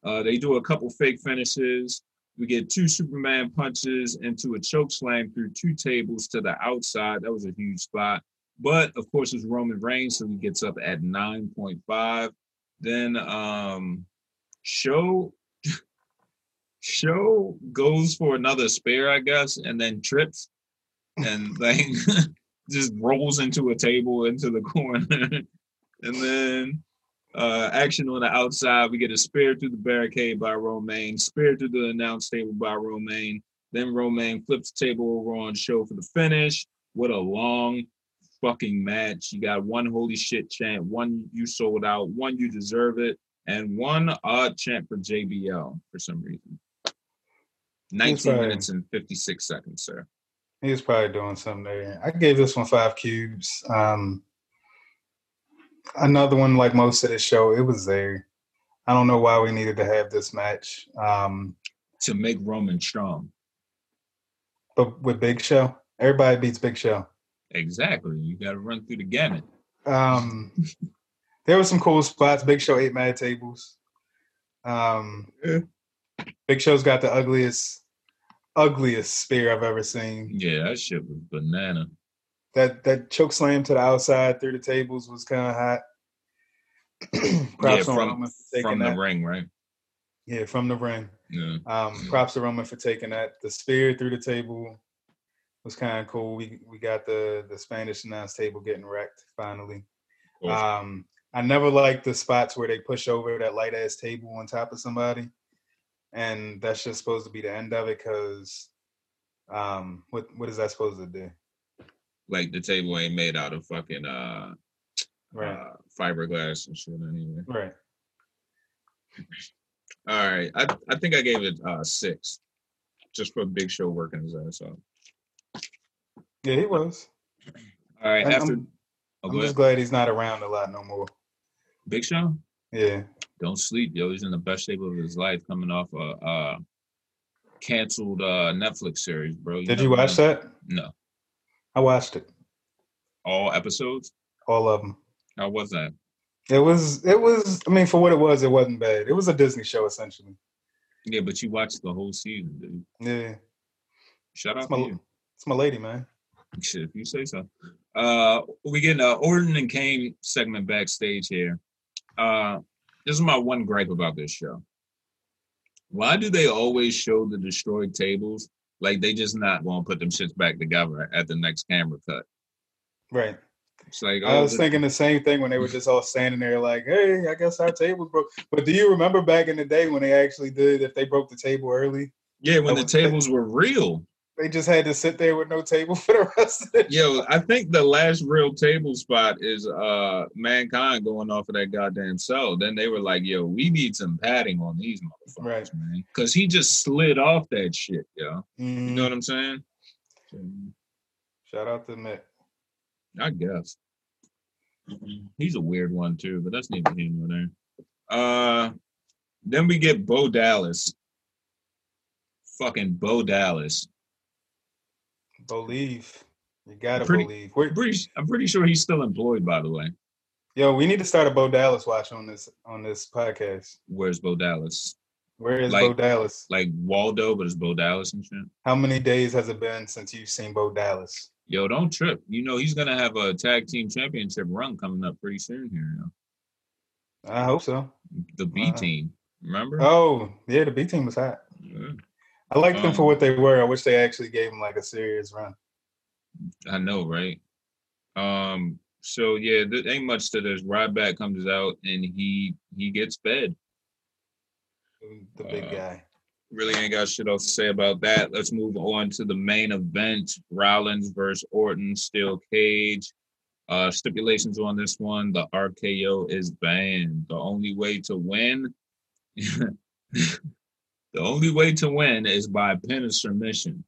Uh, they do a couple fake finishes. We get two Superman punches into a choke slam through two tables to the outside. That was a huge spot. But of course, it's Roman Reigns, so he gets up at 9.5. Then um Show Show goes for another spear, I guess, and then trips and then just rolls into a table into the corner. and then uh, action on the outside. We get a spear through the barricade by Romaine, spear through the announce table by Romaine. Then Romaine flips the table over on show for the finish. What a long fucking match. You got one holy shit chant, one you sold out, one you deserve it, and one odd chant for JBL for some reason. 19 minutes and 56 seconds, sir. He was probably doing something there. I gave this one five cubes. Um, another one like most of the show, it was there. I don't know why we needed to have this match. Um, to make Roman strong. But with Big Show, everybody beats Big Show. Exactly. You got to run through the gamut. Um, there were some cool spots. Big Show ate mad tables. Um, yeah. Big Show's got the ugliest, ugliest spear I've ever seen. Yeah, that shit was banana that that choke slam to the outside through the tables was kind of hot. props yeah, from, Roman for taking from the ring, right? Yeah, from the ring. Yeah. Um, props to Roman for taking that. The spear through the table was kind of cool. We we got the the Spanish announce table getting wrecked finally. Um, I never liked the spots where they push over that light ass table on top of somebody, and that's just supposed to be the end of it. Because um, what what is that supposed to do? like the table ain't made out of fucking uh, right. uh fiberglass and shit anyway. Right. All right. I I think I gave it uh six. Just for Big Show working his ass off. Yeah, he was. All right. after I'm, oh, I'm just glad he's not around a lot no more. Big Show? Yeah. Don't sleep, yo. He's in the best shape of his life coming off a uh canceled uh Netflix series, bro. You Did you watch that? No. I watched it. All episodes? All of them. How was that? It was. It was. I mean, for what it was, it wasn't bad. It was a Disney show essentially. Yeah, but you watched the whole season, dude. Yeah. Shout out my, to you. It's my lady, man. Shit, if you say so. Uh, we get an uh, Orton and Kane segment backstage here. Uh, this is my one gripe about this show. Why do they always show the destroyed tables like they just not gonna put them shits back together at the next camera cut. Right. It's like I was the- thinking the same thing when they were just all standing there like, hey, I guess our tables broke. But do you remember back in the day when they actually did if they broke the table early? Yeah, when the tables were real they just had to sit there with no table for the rest of the Yo, I think the last real table spot is uh mankind going off of that goddamn cell. Then they were like, yo, we need some padding on these motherfuckers, right. man. Cause he just slid off that shit, yo. Mm-hmm. You know mm-hmm. what I'm saying? Shout out to Mick. I guess. He's a weird one too, but that's neither here nor there. Uh then we get Bo Dallas. Fucking Bo Dallas Believe. You gotta pretty, believe. We're, pretty, I'm pretty sure he's still employed, by the way. Yo, we need to start a Bo Dallas watch on this on this podcast. Where's Bo Dallas? Where is like, Bo Dallas? Like Waldo, but it's Bo Dallas and shit. How many days has it been since you've seen Bo Dallas? Yo, don't trip. You know he's gonna have a tag team championship run coming up pretty soon here. Yo. I hope so. The B uh, team, remember? Oh, yeah, the B team was hot. I like um, them for um, what they were. I wish they actually gave them like a serious run. I know, right? Um. So yeah, there ain't much to this. Ryback comes out and he he gets fed. The big uh, guy. Really ain't got shit else to say about that. Let's move on to the main event: Rollins versus Orton, steel cage. Uh, stipulations on this one: the RKO is banned. The only way to win The only way to win is by pin submission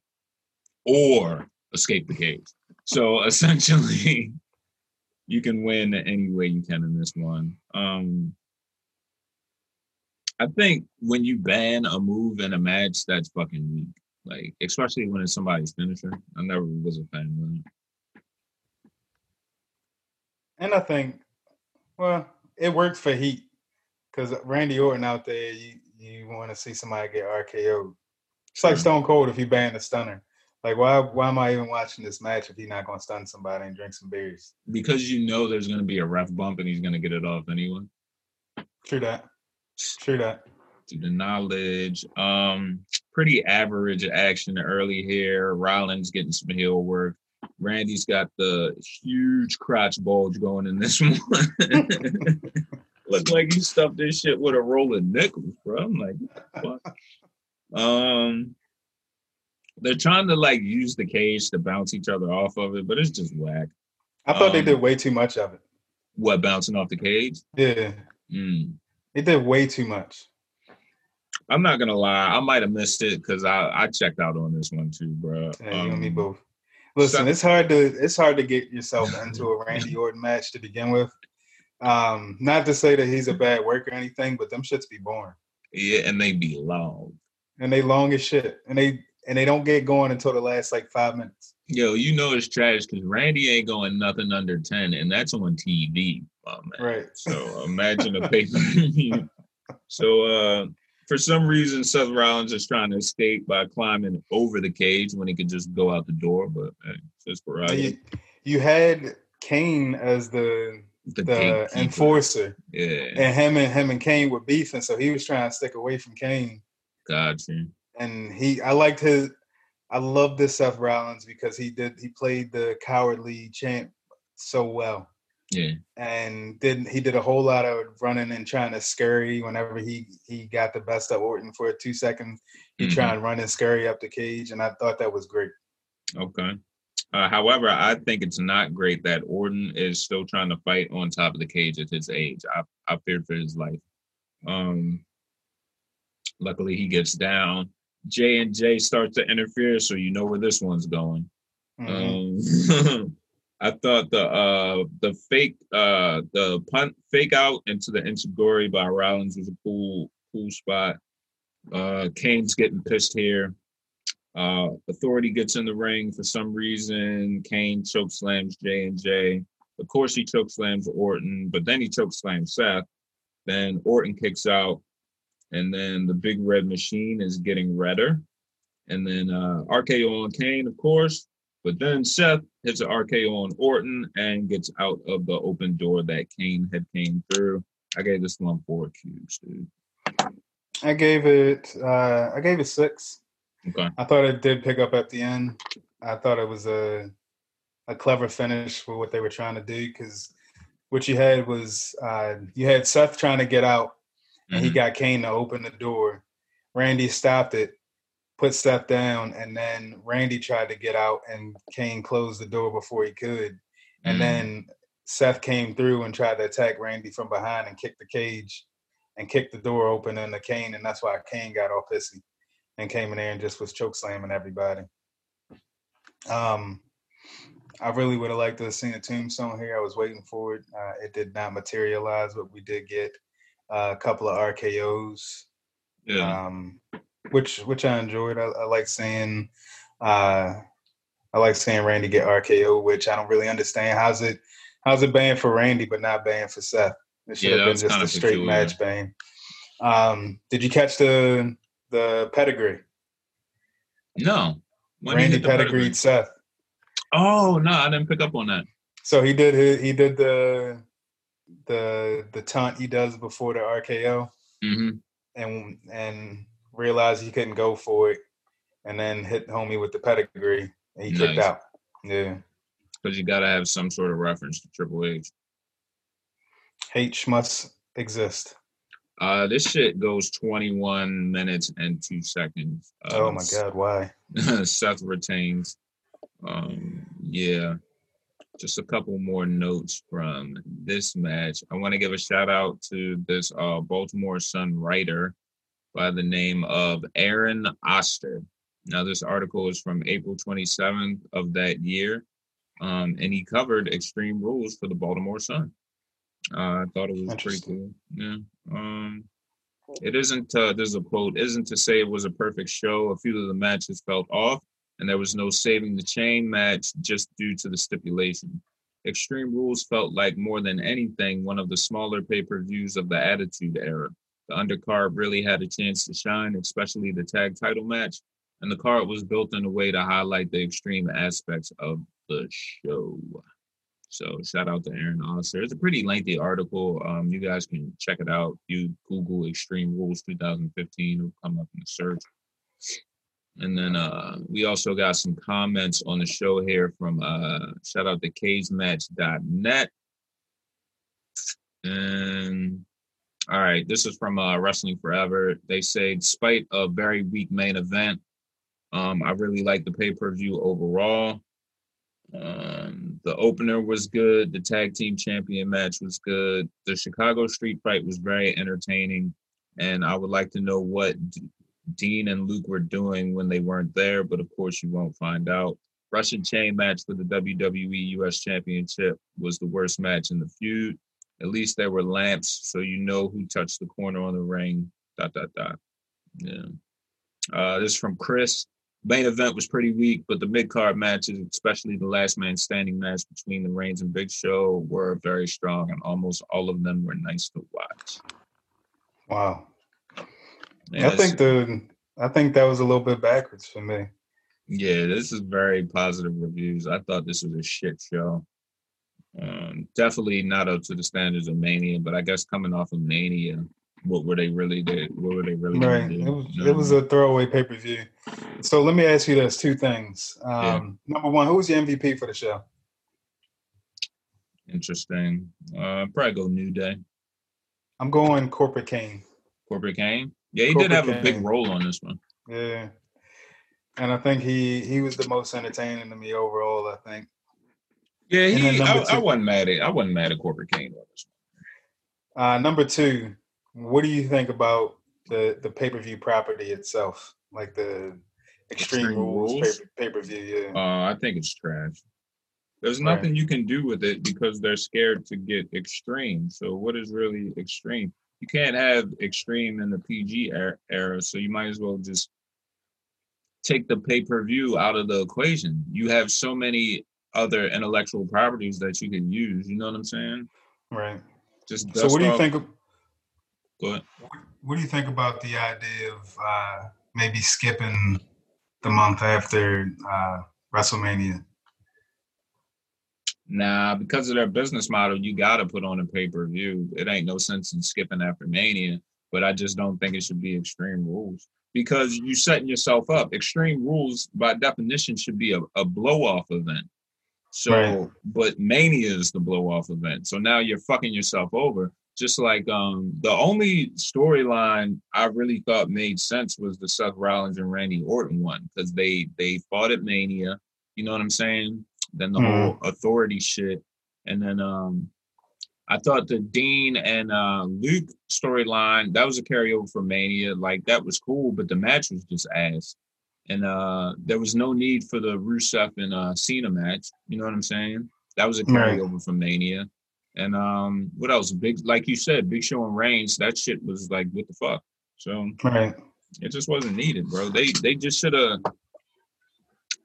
or escape the cage. So essentially, you can win any way you can in this one. Um, I think when you ban a move in a match, that's fucking weak. Like, especially when it's somebody's finisher. I never was a fan of that. And I think, well, it works for Heat because Randy Orton out there, you you want to see somebody get RKO. It's like Stone Cold if he banned a stunner. Like why why am I even watching this match if he's not gonna stun somebody and drink some beers? Because you know there's gonna be a ref bump and he's gonna get it off anyway. True that. True that. To the knowledge. Um pretty average action early here. Rollins getting some heel work. Randy's got the huge crotch bulge going in this one. Look like he stuffed this shit with a roll of nickels, bro. I'm like, what? Um, they're trying to like use the cage to bounce each other off of it, but it's just whack. I thought um, they did way too much of it. What bouncing off the cage? Yeah, mm. they did way too much. I'm not gonna lie, I might have missed it because I I checked out on this one too, bro. Um, you and me um, both. Listen, so, it's hard to it's hard to get yourself into a Randy Orton match to begin with. Um, not to say that he's a bad worker or anything, but them shits be boring. Yeah, and they be long. And they long as shit. And they and they don't get going until the last like five minutes. Yo, you know it's trash because Randy ain't going nothing under 10, and that's on TV. Oh, right. So imagine a pay per view. so uh for some reason Seth Rollins is trying to escape by climbing over the cage when he could just go out the door, but hey, just for you, you had Kane as the the, the enforcer. Yeah. And him and him and Kane were beefing, so he was trying to stick away from Kane. Gotcha. And he I liked his I love this Seth Rollins because he did he played the cowardly champ so well. Yeah. And did he did a whole lot of running and trying to scurry whenever he he got the best of Orton for two seconds. He mm-hmm. tried to run and scurry up the cage, and I thought that was great. Okay. Uh, however, I think it's not great that Orton is still trying to fight on top of the cage at his age. I I feared for his life. Um, luckily, he gets down. J and J start to interfere, so you know where this one's going. Mm-hmm. Um, I thought the uh the fake uh the punt fake out into the enzuigiri by Rollins was a cool cool spot. Uh Kane's getting pissed here. Uh, Authority gets in the ring for some reason. Kane choke slams J and J. Of course, he choke slams Orton, but then he choke slams Seth. Then Orton kicks out, and then the big red machine is getting redder. And then uh, RKO on Kane, of course. But then Seth hits an RKO on Orton and gets out of the open door that Kane had came through. I gave this one four cubes, dude. I gave it. Uh, I gave it six. Okay. I thought it did pick up at the end. I thought it was a a clever finish for what they were trying to do because what you had was uh, you had Seth trying to get out and mm-hmm. he got Kane to open the door. Randy stopped it, put Seth down, and then Randy tried to get out and Kane closed the door before he could. And mm-hmm. then Seth came through and tried to attack Randy from behind and kicked the cage and kicked the door open into Kane, and that's why Kane got all pissy and came in there and just was choke slamming everybody. Um, I really would have liked to have seen a tombstone here. I was waiting for it. Uh, it did not materialize, but we did get uh, a couple of RKO's. Yeah. Um, which which I enjoyed. I, I like seeing uh, I like seeing Randy get RKO, which I don't really understand. How's it how's it banned for Randy but not banned for Seth? It should yeah, have been just a straight peculiar. match ban. Um, did you catch the the pedigree. No. When Randy pedigreed Seth. Oh no, I didn't pick up on that. So he did his, he did the the the taunt he does before the RKO, mm-hmm. and and realized he couldn't go for it, and then hit homie with the pedigree, and he nice. kicked out. Yeah, because you got to have some sort of reference to Triple H. H must exist. Uh, this shit goes 21 minutes and two seconds. Uh, oh my god, why? Seth retains. Um, yeah, just a couple more notes from this match. I want to give a shout out to this uh, Baltimore Sun writer by the name of Aaron Oster. Now, this article is from April 27th of that year, um, and he covered Extreme Rules for the Baltimore Sun. Uh, I thought it was pretty cool. Yeah. Um, it isn't. Uh, there's a quote. Isn't to say it was a perfect show. A few of the matches felt off, and there was no saving the chain match just due to the stipulation. Extreme Rules felt like more than anything one of the smaller pay per views of the Attitude Era. The undercard really had a chance to shine, especially the tag title match, and the card was built in a way to highlight the extreme aspects of the show. So shout out to Aaron Oster. It's a pretty lengthy article. Um, you guys can check it out. You Google Extreme Rules 2015, it'll come up in the search. And then uh, we also got some comments on the show here from uh, shout out to cagematch.net. And all right, this is from uh, Wrestling Forever. They say, despite a very weak main event, um, I really like the pay per view overall. Um, the opener was good. The tag team champion match was good. The Chicago street fight was very entertaining. And I would like to know what D- Dean and Luke were doing when they weren't there, but of course you won't find out. Russian chain match for the WWE US Championship was the worst match in the feud. At least there were lamps, so you know who touched the corner on the ring. Dot dot dot. Yeah. Uh, this is from Chris main event was pretty weak, but the mid card matches, especially the last man standing match between the Reigns and Big Show, were very strong, and almost all of them were nice to watch. Wow. I think the I think that was a little bit backwards for me. Yeah, this is very positive reviews. I thought this was a shit show. Um, definitely not up to the standards of Mania, but I guess coming off of Mania, what were they really did? What were they really right? It was, it was a throwaway pay per view. So let me ask you this: two things. Um, yeah. Number one, who was your MVP for the show? Interesting. Uh, probably go New Day. I'm going Corporate Kane. Corporate Kane. Yeah, he Corporate did have Kane. a big role on this one. Yeah, and I think he he was the most entertaining to me overall. I think. Yeah, he. I, I, wasn't mad at. I wasn't mad at Corporate Kane on this one. Uh, number two, what do you think about the the pay per view property itself, like the Extreme, Extreme Rules, pay per view? Yeah. Uh, I think it's trash. There's nothing right. you can do with it because they're scared to get extreme. So what is really extreme? You can't have extreme in the PG era, so you might as well just take the pay per view out of the equation. You have so many other intellectual properties that you can use. You know what I'm saying? Right. Just so what do you off. think? Go ahead. What do you think about the idea of uh, maybe skipping the month after uh, WrestleMania? Nah, because of their business model, you got to put on a pay per view. It ain't no sense in skipping after Mania, but I just don't think it should be Extreme Rules because you're setting yourself up. Extreme Rules, by definition, should be a, a blow off event. So, right. but Mania is the blow off event. So now you're fucking yourself over just like um the only storyline I really thought made sense was the Seth Rollins and Randy Orton one because they they fought at Mania, you know what I'm saying? Then the mm. whole authority shit, and then um I thought the Dean and uh, Luke storyline that was a carryover from Mania, like that was cool, but the match was just ass, and uh there was no need for the Rusev and uh Cena match, you know what I'm saying? That was a carryover right. from Mania. And um, what else? Big, like you said, Big Show and Reigns. That shit was like, what the fuck? So right. it just wasn't needed, bro. They they just should have.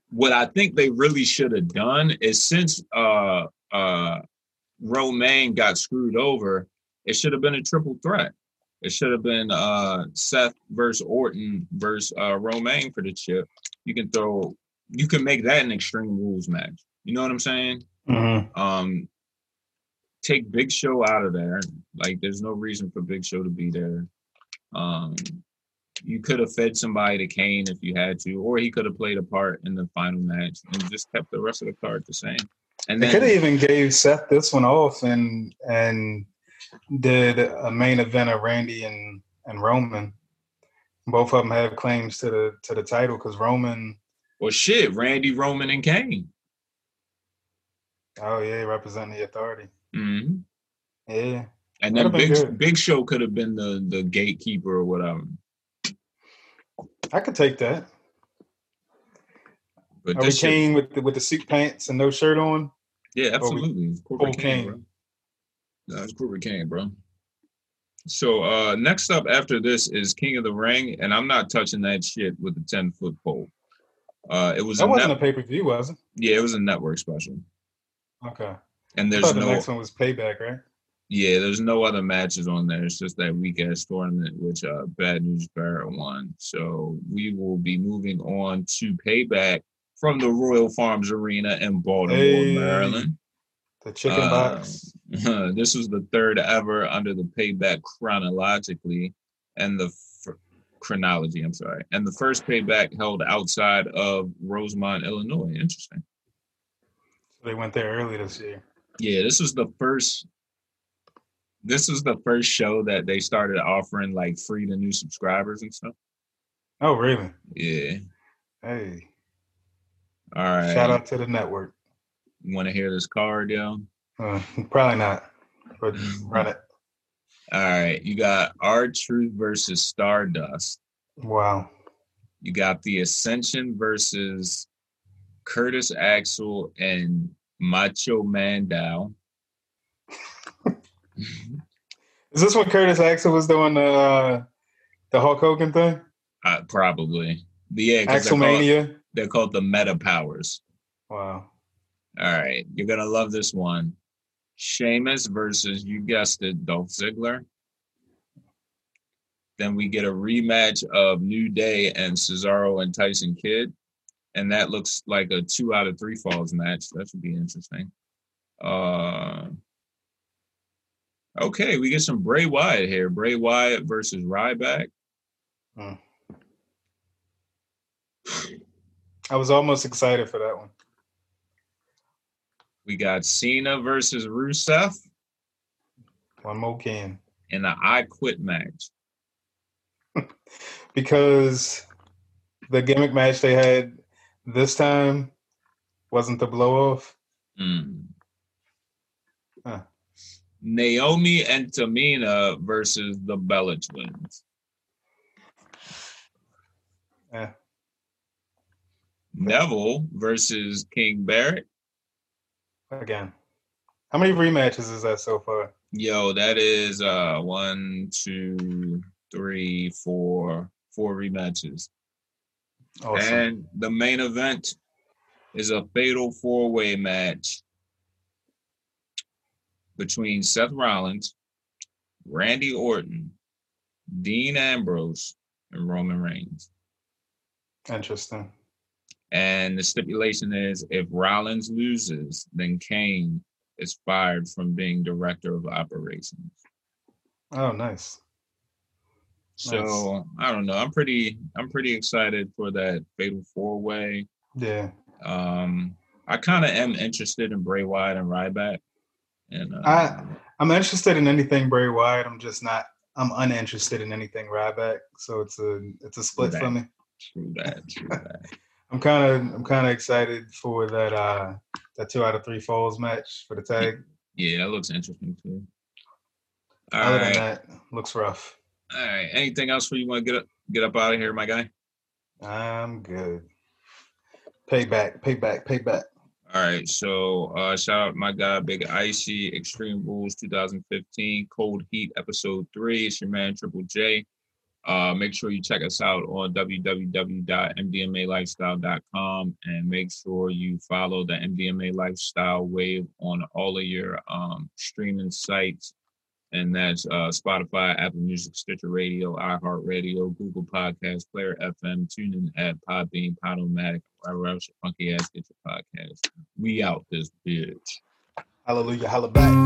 What I think they really should have done is since uh uh Romain got screwed over, it should have been a triple threat. It should have been uh Seth versus Orton versus uh Romain for the chip. You can throw you can make that an extreme rules match. You know what I'm saying? Mm-hmm. Um take Big Show out of there. Like, there's no reason for Big Show to be there. Um, you could have fed somebody to Kane if you had to, or he could have played a part in the final match and just kept the rest of the card the same. And they could have even gave Seth this one off and and did a main event of Randy and and Roman. Both of them have claims to the to the title because Roman. Well, shit, Randy, Roman, and Kane. Oh yeah, representing the authority. Mm-hmm. Yeah. And then Big Big Show could have been the the gatekeeper or whatever. I could take that. But Are we Kane with the, with the suit pants and no shirt on? Yeah, absolutely. Corporate Kane, bro. No, it's Corporate Kane, bro. So uh next up after this is King of the Ring, and I'm not touching that shit with the 10 foot pole. Uh it was that a wasn't net- a pay per view, was it? Yeah, it was a network special. Okay. And there's the no next one was payback, right? Yeah, there's no other matches on there. It's just that weak ass tournament, which uh, Bad News Barrett won. So we will be moving on to payback from the Royal Farms Arena in Baltimore, hey, Maryland. The chicken uh, box. this was the third ever under the payback chronologically, and the f- chronology. I'm sorry, and the first payback held outside of Rosemont, Illinois. Interesting. They went there early this year. Yeah, this was the first this was the first show that they started offering like free to new subscribers and stuff. Oh, really? Yeah. Hey. All right. Shout out to the network. You want to hear this card, yo? Uh, probably not, but run it. All right. You got R-Truth versus Stardust. Wow. You got the Ascension versus Curtis Axel and Macho Mandow. Is this when Curtis Axel was doing the uh, the Hulk Hogan thing? Uh, probably. Yeah, Axelmania. They're called, they're called the Meta Powers. Wow. All right, you're gonna love this one. Sheamus versus you guessed it, Dolph Ziggler. Then we get a rematch of New Day and Cesaro and Tyson Kidd, and that looks like a two out of three falls match. That should be interesting. Uh, Okay, we get some Bray Wyatt here. Bray Wyatt versus Ryback. Hmm. I was almost excited for that one. We got Cena versus Rusev. One more can. In the I Quit match. because the gimmick match they had this time wasn't the blow off. Mm. Huh. Naomi and Tamina versus the Bella Twins. Yeah. Neville versus King Barrett. Again. How many rematches is that so far? Yo, that is uh one, two, three, four, four rematches. Awesome. And the main event is a fatal four way match between Seth Rollins, Randy Orton, Dean Ambrose, and Roman Reigns. Interesting. And the stipulation is if Rollins loses, then Kane is fired from being director of operations. Oh, nice. So nice. I don't know. I'm pretty I'm pretty excited for that fatal four way. Yeah. Um I kind of am interested in Bray Wyatt and Ryback. And uh, I I'm interested in anything Bray Wyatt. I'm just not. I'm uninterested in anything Ryback. So it's a it's a split for me. True that. True that. I'm kind of I'm kind of excited for that uh that two out of three falls match for the tag. Yeah, that looks interesting too. All Other right. than that, looks rough. All right. Anything else for you want to get up get up out of here, my guy? I'm good. Payback, payback, payback. All right, so uh, shout out my guy Big Icy, Extreme Rules 2015, Cold Heat Episode 3. It's your man Triple J. Uh, make sure you check us out on www.mdmalifestyle.com and make sure you follow the MDMA Lifestyle Wave on all of your um, streaming sites and that's uh, Spotify, Apple Music, Stitcher Radio, iHeartRadio, Google Podcast, Player FM, TuneIn app, Podbean, Podomatic, wherever else your funky ass get your podcast. We out this bitch. Hallelujah, holla back.